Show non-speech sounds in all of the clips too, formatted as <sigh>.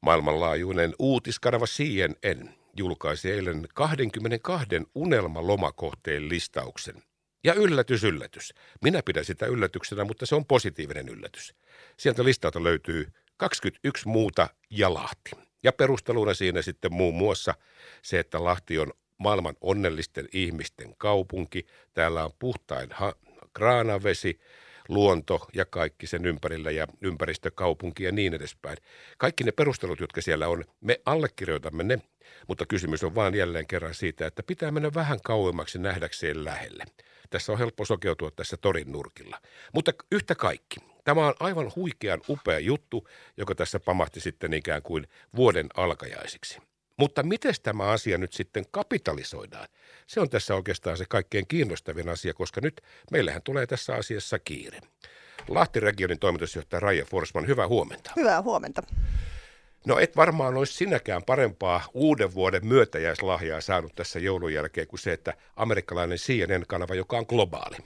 Maailmanlaajuinen uutiskanava CNN julkaisi eilen 22 unelmalomakohteen listauksen. Ja yllätys, yllätys. Minä pidän sitä yllätyksenä, mutta se on positiivinen yllätys. Sieltä listalta löytyy 21 muuta ja Lahti. Ja perusteluna siinä sitten muun muassa se, että Lahti on maailman onnellisten ihmisten kaupunki. Täällä on puhtain ha- kraanavesi, luonto ja kaikki sen ympärillä ja ympäristökaupunki ja niin edespäin. Kaikki ne perustelut, jotka siellä on, me allekirjoitamme ne, mutta kysymys on vaan jälleen kerran siitä, että pitää mennä vähän kauemmaksi nähdäkseen lähelle. Tässä on helppo sokeutua tässä torin nurkilla. Mutta yhtä kaikki, tämä on aivan huikean upea juttu, joka tässä pamahti sitten ikään kuin vuoden alkajaisiksi. Mutta miten tämä asia nyt sitten kapitalisoidaan? Se on tässä oikeastaan se kaikkein kiinnostavin asia, koska nyt meillähän tulee tässä asiassa kiire. Lahti-regionin toimitusjohtaja Raija Forsman, hyvää huomenta. Hyvää huomenta. No et varmaan olisi sinäkään parempaa uuden vuoden myötäjäislahjaa saanut tässä joulun jälkeen kuin se, että amerikkalainen CNN-kanava, joka on globaali.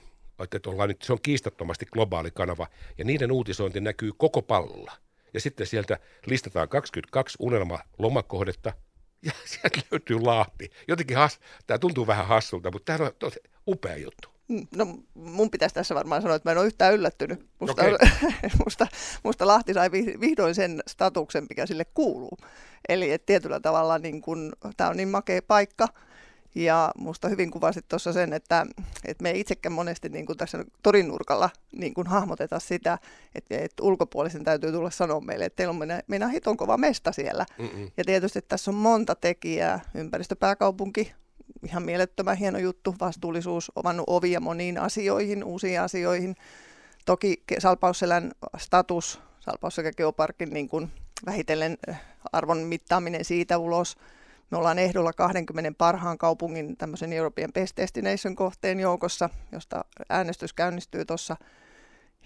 Että ollaan nyt, se on kiistattomasti globaali kanava ja niiden uutisointi näkyy koko pallolla. Ja sitten sieltä listataan 22 unelma lomakohdetta ja <laughs> sieltä löytyy Lahti. Jotenkin has, tämä tuntuu vähän hassulta, mutta tämä on tosi upea juttu. Mm, no mun pitäisi tässä varmaan sanoa, että mä en ole yhtään yllättynyt. Musta, okay. <laughs> musta, musta Lahti sai vihdoin sen statuksen, mikä sille kuuluu. Eli että tietyllä tavalla niin tämä on niin makea paikka. Ja musta hyvin kuvasit tuossa sen, että, että me ei itsekään monesti niin kuin tässä torin nurkalla niin kuin hahmoteta sitä, että, että ulkopuolisen täytyy tulla sanoa meille, että teillä on meidän, meidän hiton kova mesta siellä. Mm-mm. Ja tietysti tässä on monta tekijää, ympäristöpääkaupunki, ihan mielettömän hieno juttu, vastuullisuus, avannut ovia moniin asioihin, uusiin asioihin. Toki Salpausselän status, Salpausselän geoparkin niin kuin vähitellen eh, arvon mittaaminen siitä ulos. Me ollaan ehdolla 20 parhaan kaupungin tämmöisen European Best Destination kohteen joukossa, josta äänestys käynnistyy tuossa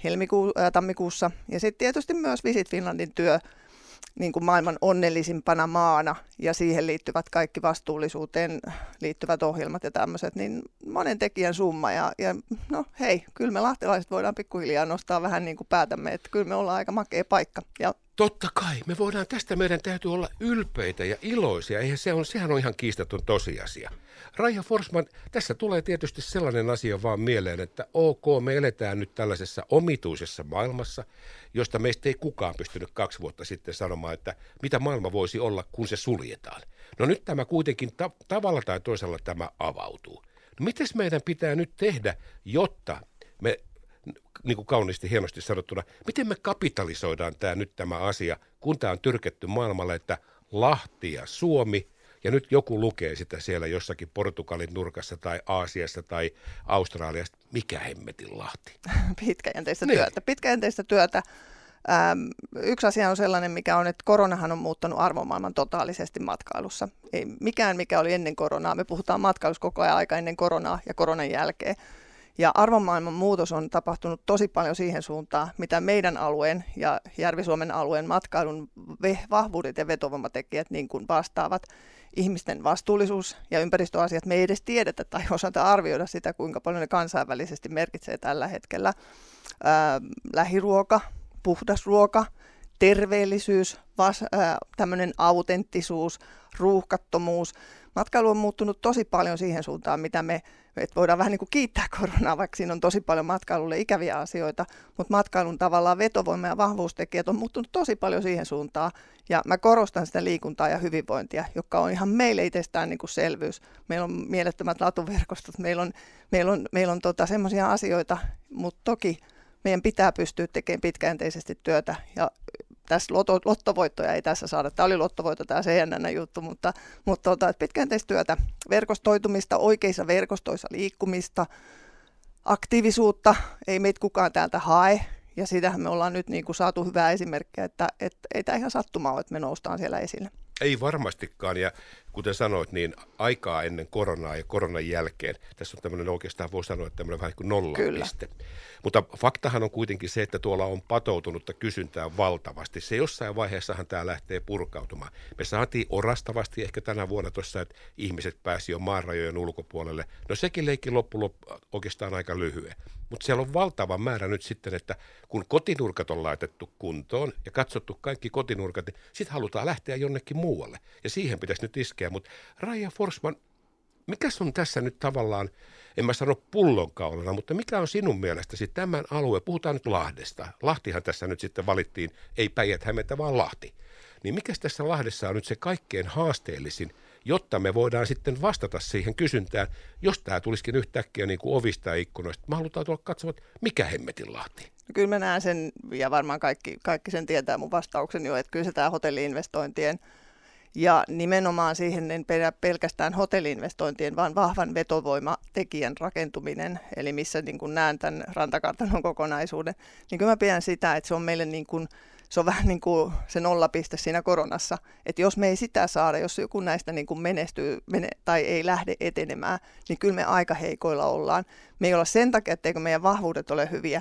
helmikuu, äh, tammikuussa. Ja sitten tietysti myös Visit Finlandin työ niin kuin maailman onnellisimpana maana ja siihen liittyvät kaikki vastuullisuuteen liittyvät ohjelmat ja tämmöiset, niin monen tekijän summa. Ja, ja no hei, kyllä me lahtelaiset voidaan pikkuhiljaa nostaa vähän niin kuin päätämme, että kyllä me ollaan aika makea paikka. Ja Totta kai, me voidaan tästä, meidän täytyy olla ylpeitä ja iloisia, eihän se on, sehän on ihan kiistaton tosiasia. Raija Forsman, tässä tulee tietysti sellainen asia vaan mieleen, että ok, me eletään nyt tällaisessa omituisessa maailmassa, josta meistä ei kukaan pystynyt kaksi vuotta sitten sanomaan, että mitä maailma voisi olla, kun se suljetaan. No nyt tämä kuitenkin ta- tavalla tai toisella tämä avautuu. No miten meidän pitää nyt tehdä, jotta me niin kuin kauniisti hienosti sanottuna, miten me kapitalisoidaan tämä nyt tämä asia, kun tämä on tyrketty maailmalle, että Lahti ja Suomi, ja nyt joku lukee sitä siellä jossakin Portugalin nurkassa tai Aasiassa tai Australiassa, mikä hemmetin Lahti? <laughs> Pitkäjänteistä niin. työtä. Pitkäjänteistä työtä. Ähm, yksi asia on sellainen, mikä on, että koronahan on muuttanut arvomaailman totaalisesti matkailussa. Ei mikään, mikä oli ennen koronaa. Me puhutaan matkailussa koko ajan aika ennen koronaa ja koronan jälkeen. Ja arvomaailman muutos on tapahtunut tosi paljon siihen suuntaan, mitä meidän alueen ja Järvi-Suomen alueen matkailun vahvuudet ja vetovoimatekijät niin kuin vastaavat. Ihmisten vastuullisuus ja ympäristöasiat, me ei edes tiedetä tai osata arvioida sitä, kuinka paljon ne kansainvälisesti merkitsee tällä hetkellä. Ää, lähiruoka, puhdas ruoka, terveellisyys, vas, ää, tämmöinen autenttisuus, ruuhkattomuus. Matkailu on muuttunut tosi paljon siihen suuntaan, mitä me että voidaan vähän niin kuin kiittää koronaa, vaikka siinä on tosi paljon matkailulle ikäviä asioita, mutta matkailun tavallaan vetovoima ja vahvuustekijät on muuttunut tosi paljon siihen suuntaan. Ja mä korostan sitä liikuntaa ja hyvinvointia, joka on ihan meille itsestään niin kuin selvyys. Meillä on mielettömät latuverkostot, meillä on, meillä on, meillä on tota semmoisia asioita, mutta toki meidän pitää pystyä tekemään pitkäjänteisesti työtä ja tässä lotto, lottovoittoja ei tässä saada. Tämä oli lottovoitto, tämä CNN-juttu, mutta, mutta tota, pitkäjänteistyötä, verkostoitumista, oikeissa verkostoissa liikkumista, aktiivisuutta, ei meitä kukaan täältä hae, ja siitähän me ollaan nyt niin kuin saatu hyvää esimerkkiä, että, että ei tämä ihan sattumaa ole, että me noustaan siellä esille. Ei varmastikaan, ja kuten sanoit, niin aikaa ennen koronaa ja koronan jälkeen, tässä on tämmöinen oikeastaan voi sanoa, että tämmöinen vähän kuin nollapiste. Mutta faktahan on kuitenkin se, että tuolla on patoutunutta kysyntää valtavasti. Se jossain vaiheessahan tämä lähtee purkautumaan. Me saatiin orastavasti ehkä tänä vuonna tuossa, että ihmiset pääsi jo maanrajojen ulkopuolelle. No sekin leikki loppu, loppu oikeastaan aika lyhyen. Mutta siellä on valtava määrä nyt sitten, että kun kotinurkat on laitettu kuntoon ja katsottu kaikki kotinurkat, niin sitten halutaan lähteä jonnekin muualle. Ja siihen pitäisi nyt iskeä. Mutta Raija Forsman, mikä on tässä nyt tavallaan, en mä sano pullonkaulana, mutta mikä on sinun mielestäsi tämän alueen, puhutaan nyt Lahdesta. Lahtihan tässä nyt sitten valittiin, ei päijät vaan Lahti. Niin mikä tässä Lahdessa on nyt se kaikkein haasteellisin – jotta me voidaan sitten vastata siihen kysyntään, jos tämä tulisikin yhtäkkiä niin kuin ovista ja ikkunoista. Me halutaan tulla katsomaan, mikä hemmetin lahti. No kyllä mä näen sen, ja varmaan kaikki, kaikki sen tietää mun vastauksen jo, että kyllä se tämä hotelliinvestointien ja nimenomaan siihen en pelkästään hotelliinvestointien, vaan vahvan vetovoimatekijän rakentuminen, eli missä niin kuin näen tämän rantakartanon kokonaisuuden, niin kyllä mä pidän sitä, että se on meille niin kuin se on vähän niin kuin se nollapiste siinä koronassa, että jos me ei sitä saada, jos joku näistä niin kuin menestyy mene, tai ei lähde etenemään, niin kyllä me aika heikoilla ollaan. Me ei olla sen takia, etteikö meidän vahvuudet ole hyviä,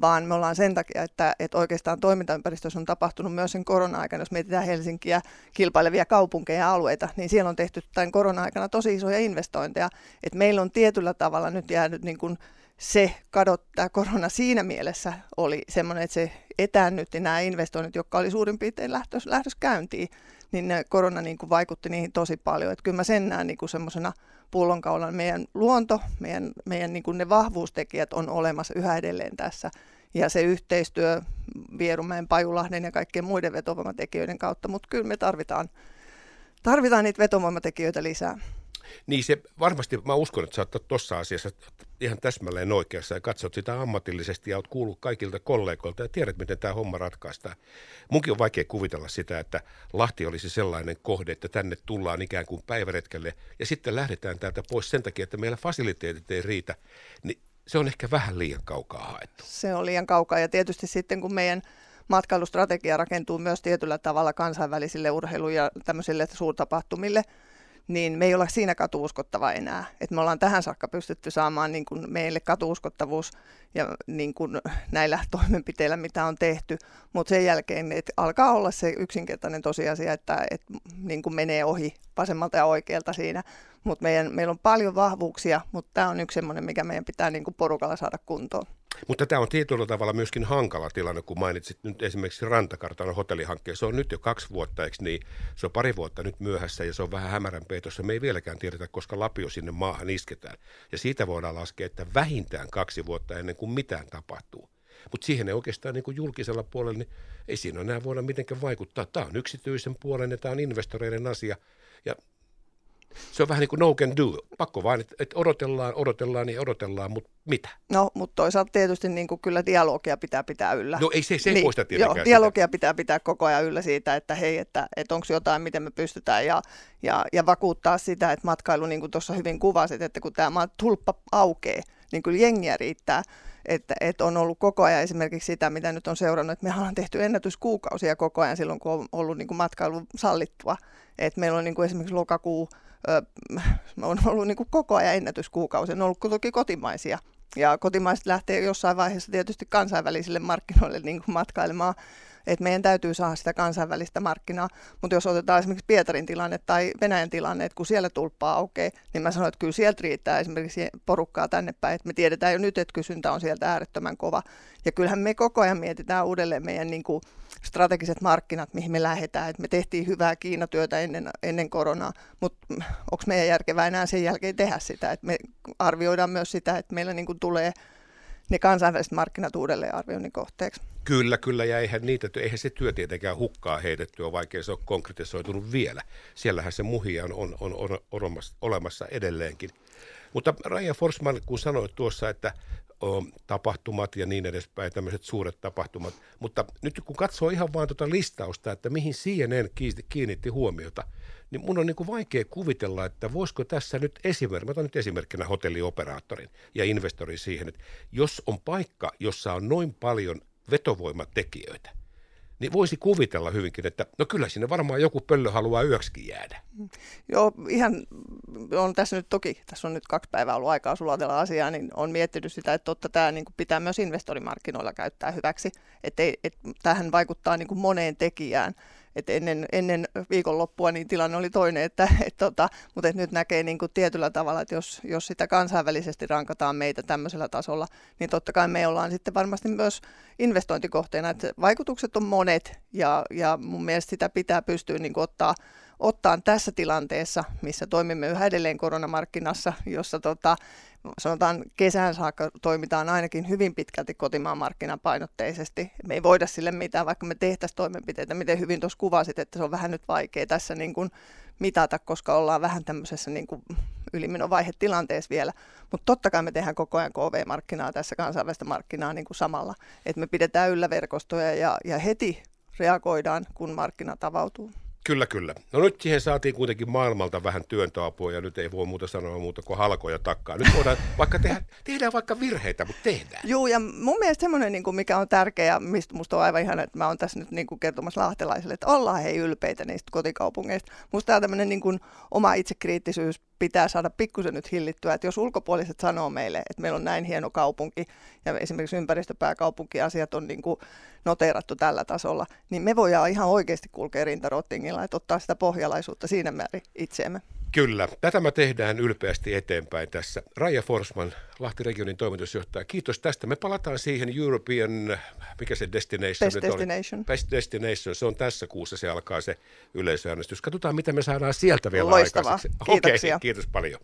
vaan me ollaan sen takia, että, että oikeastaan toimintaympäristössä on tapahtunut myös sen korona-aikana, jos mietitään Helsinkiä, kilpailevia kaupunkeja ja alueita, niin siellä on tehty tämän korona-aikana tosi isoja investointeja, että meillä on tietyllä tavalla nyt jäänyt niin kuin se kadottaa korona siinä mielessä oli semmoinen, että se etäännytti nämä investoinnit, jotka oli suurin piirtein lähtös, lähdös käyntiin, niin ne korona niin kuin vaikutti niihin tosi paljon. Että kyllä mä sen näen niin semmoisena pullonkaulan. Meidän luonto, meidän, meidän niin kuin ne vahvuustekijät on olemassa yhä edelleen tässä. Ja se yhteistyö Vierumäen, Pajulahden ja kaikkien muiden vetovoimatekijöiden kautta, mutta kyllä me tarvitaan, tarvitaan niitä vetovoimatekijöitä lisää. Niin se varmasti, mä uskon, että sä oot tuossa asiassa ihan täsmälleen oikeassa ja katsot sitä ammatillisesti ja oot kuullut kaikilta kollegoilta ja tiedät, miten tämä homma ratkaistaan. Munkin on vaikea kuvitella sitä, että Lahti olisi sellainen kohde, että tänne tullaan ikään kuin päiväretkelle ja sitten lähdetään täältä pois sen takia, että meillä fasiliteetit ei riitä. Niin se on ehkä vähän liian kaukaa haettu. Se on liian kaukaa ja tietysti sitten kun meidän matkailustrategia rakentuu myös tietyllä tavalla kansainvälisille urheilu- ja tämmöisille suurtapahtumille – niin me ei olla siinä katuuskottava enää. Et me ollaan tähän saakka pystytty saamaan niin kuin meille katuuskottavuus ja niin kuin näillä toimenpiteillä, mitä on tehty, mutta sen jälkeen että alkaa olla se yksinkertainen tosiasia, että, että niin kuin menee ohi vasemmalta ja oikealta siinä. Mutta meillä on paljon vahvuuksia, mutta tämä on yksi sellainen, mikä meidän pitää niin kuin porukalla saada kuntoon. Mutta tämä on tietyllä tavalla myöskin hankala tilanne, kun mainitsit nyt esimerkiksi Rantakartanon hotellihankkeen. Se on nyt jo kaksi vuotta, eikö niin? Se on pari vuotta nyt myöhässä ja se on vähän hämärän peitossa. Me ei vieläkään tiedetä, koska Lapio sinne maahan isketään. Ja siitä voidaan laskea, että vähintään kaksi vuotta ennen kuin mitään tapahtuu. Mutta siihen ei oikeastaan niin kuin julkisella puolella, niin ei siinä enää voida mitenkään vaikuttaa. Tämä on yksityisen puolen ja tämä on investoreiden asia. Ja se on vähän niin kuin no can do. Pakko vain, että, että odotellaan, odotellaan ja odotellaan, mutta mitä? No, mutta toisaalta tietysti niin kuin kyllä dialogia pitää pitää yllä. No ei se, se ei niin, poista tietenkään joo, dialogia sitä. pitää pitää koko ajan yllä siitä, että hei, että, että onko jotain, miten me pystytään ja, ja, ja vakuuttaa sitä, että matkailu, niin kuin tuossa hyvin kuvasit, että kun tämä tulppa aukeaa, niin kyllä jengiä riittää. Että, että on ollut koko ajan esimerkiksi sitä, mitä nyt on seurannut, että me ollaan tehty ennätyskuukausia koko ajan silloin, kun on ollut niin kuin matkailu sallittua. Että meillä on niin kuin esimerkiksi lokakuu on ollut niin kuin koko ajan ennätyskuukausi, on ollut toki kotimaisia. Ja kotimaiset lähtee jossain vaiheessa tietysti kansainvälisille markkinoille niin kuin matkailemaan että meidän täytyy saada sitä kansainvälistä markkinaa. Mutta jos otetaan esimerkiksi Pietarin tilanne tai Venäjän tilanne, että kun siellä tulppaa aukeaa, niin mä sanoin, että kyllä sieltä riittää esimerkiksi porukkaa tänne päin. Että me tiedetään jo nyt, että kysyntä on sieltä äärettömän kova. Ja kyllähän me koko ajan mietitään uudelleen meidän niin kuin strategiset markkinat, mihin me lähdetään. Et me tehtiin hyvää Kiinatyötä ennen, ennen koronaa, mutta onko meidän järkevää enää sen jälkeen tehdä sitä? Et me arvioidaan myös sitä, että meillä niin kuin tulee ne kansainväliset markkinat uudelleen arvioinnin kohteeksi. Kyllä, kyllä, ja eihän, niitä, eihän se työ tietenkään hukkaa heitetty on vaikea se on konkretisoitunut vielä. Siellähän se muhia on, on, on, on olemassa edelleenkin. Mutta Raija Forsman, kun sanoit tuossa, että tapahtumat ja niin edespäin, tämmöiset suuret tapahtumat, mutta nyt kun katsoo ihan vaan tuota listausta, että mihin CNN kiinnitti huomiota, niin mun on niin kuin vaikea kuvitella, että voisiko tässä nyt esimerkiksi, mä otan nyt esimerkkinä hotellioperaattorin ja investorin siihen, että jos on paikka, jossa on noin paljon vetovoimatekijöitä, niin voisi kuvitella hyvinkin, että no kyllä sinne varmaan joku pöllö haluaa yöksikin jäädä. Joo, ihan on tässä nyt toki, tässä on nyt kaksi päivää ollut aikaa sulatella asiaa, niin on miettinyt sitä, että totta tämä niin kuin pitää myös investorimarkkinoilla käyttää hyväksi, että, että tähän vaikuttaa niin kuin moneen tekijään. Et ennen, ennen viikonloppua niin tilanne oli toinen, että, et tota, mutta et nyt näkee niin kuin tietyllä tavalla, että jos, jos sitä kansainvälisesti rankataan meitä tämmöisellä tasolla, niin totta kai me ollaan sitten varmasti myös investointikohteena. että vaikutukset on monet ja, ja mun mielestä sitä pitää pystyä niin kuin ottaa ottaa tässä tilanteessa, missä toimimme yhä edelleen koronamarkkinassa, jossa tota, sanotaan kesään saakka toimitaan ainakin hyvin pitkälti kotimaan markkinapainotteisesti. Me ei voida sille mitään, vaikka me tehtäisiin toimenpiteitä, miten hyvin tuossa kuvasit, että se on vähän nyt vaikea tässä niin kuin mitata, koska ollaan vähän tämmöisessä niin kuin ylimenovaihetilanteessa vielä. Mutta totta kai me tehdään koko ajan KV-markkinaa tässä kansainvälistä markkinaa niin kuin samalla, että me pidetään yllä verkostoja ja, ja heti reagoidaan, kun markkinat avautuu. Kyllä, kyllä. No nyt siihen saatiin kuitenkin maailmalta vähän työntöapua ja nyt ei voi muuta sanoa muuta kuin halkoja takkaa. Nyt voidaan <laughs> vaikka tehdä, tehdään vaikka virheitä, mutta tehdään. Joo, ja mun mielestä semmoinen, niin kuin mikä on tärkeä, mistä musta on aivan ihan, että mä oon tässä nyt niin kuin kertomassa lahtelaisille, että ollaan hei ylpeitä niistä kotikaupungeista. Musta tämä tämmöinen niin kuin oma itsekriittisyys pitää saada pikkusen nyt hillittyä, että jos ulkopuoliset sanoo meille, että meillä on näin hieno kaupunki ja esimerkiksi ympäristöpääkaupunkiasiat on niin kuin noteerattu tällä tasolla, niin me voidaan ihan oikeasti kulkea rintarottingilla, että ottaa sitä pohjalaisuutta siinä määrin itseemme. Kyllä, tätä me tehdään ylpeästi eteenpäin tässä. Raija Forsman, Lahti Regionin toimitusjohtaja, kiitos tästä. Me palataan siihen European, mikä se destination Best Destination. Oli? Best Destination, se on tässä kuussa, se alkaa se yleisöäänestys. Katsotaan, mitä me saadaan sieltä vielä Loistavaa. aikaiseksi. Kiitoksia. Okay, kiitos paljon.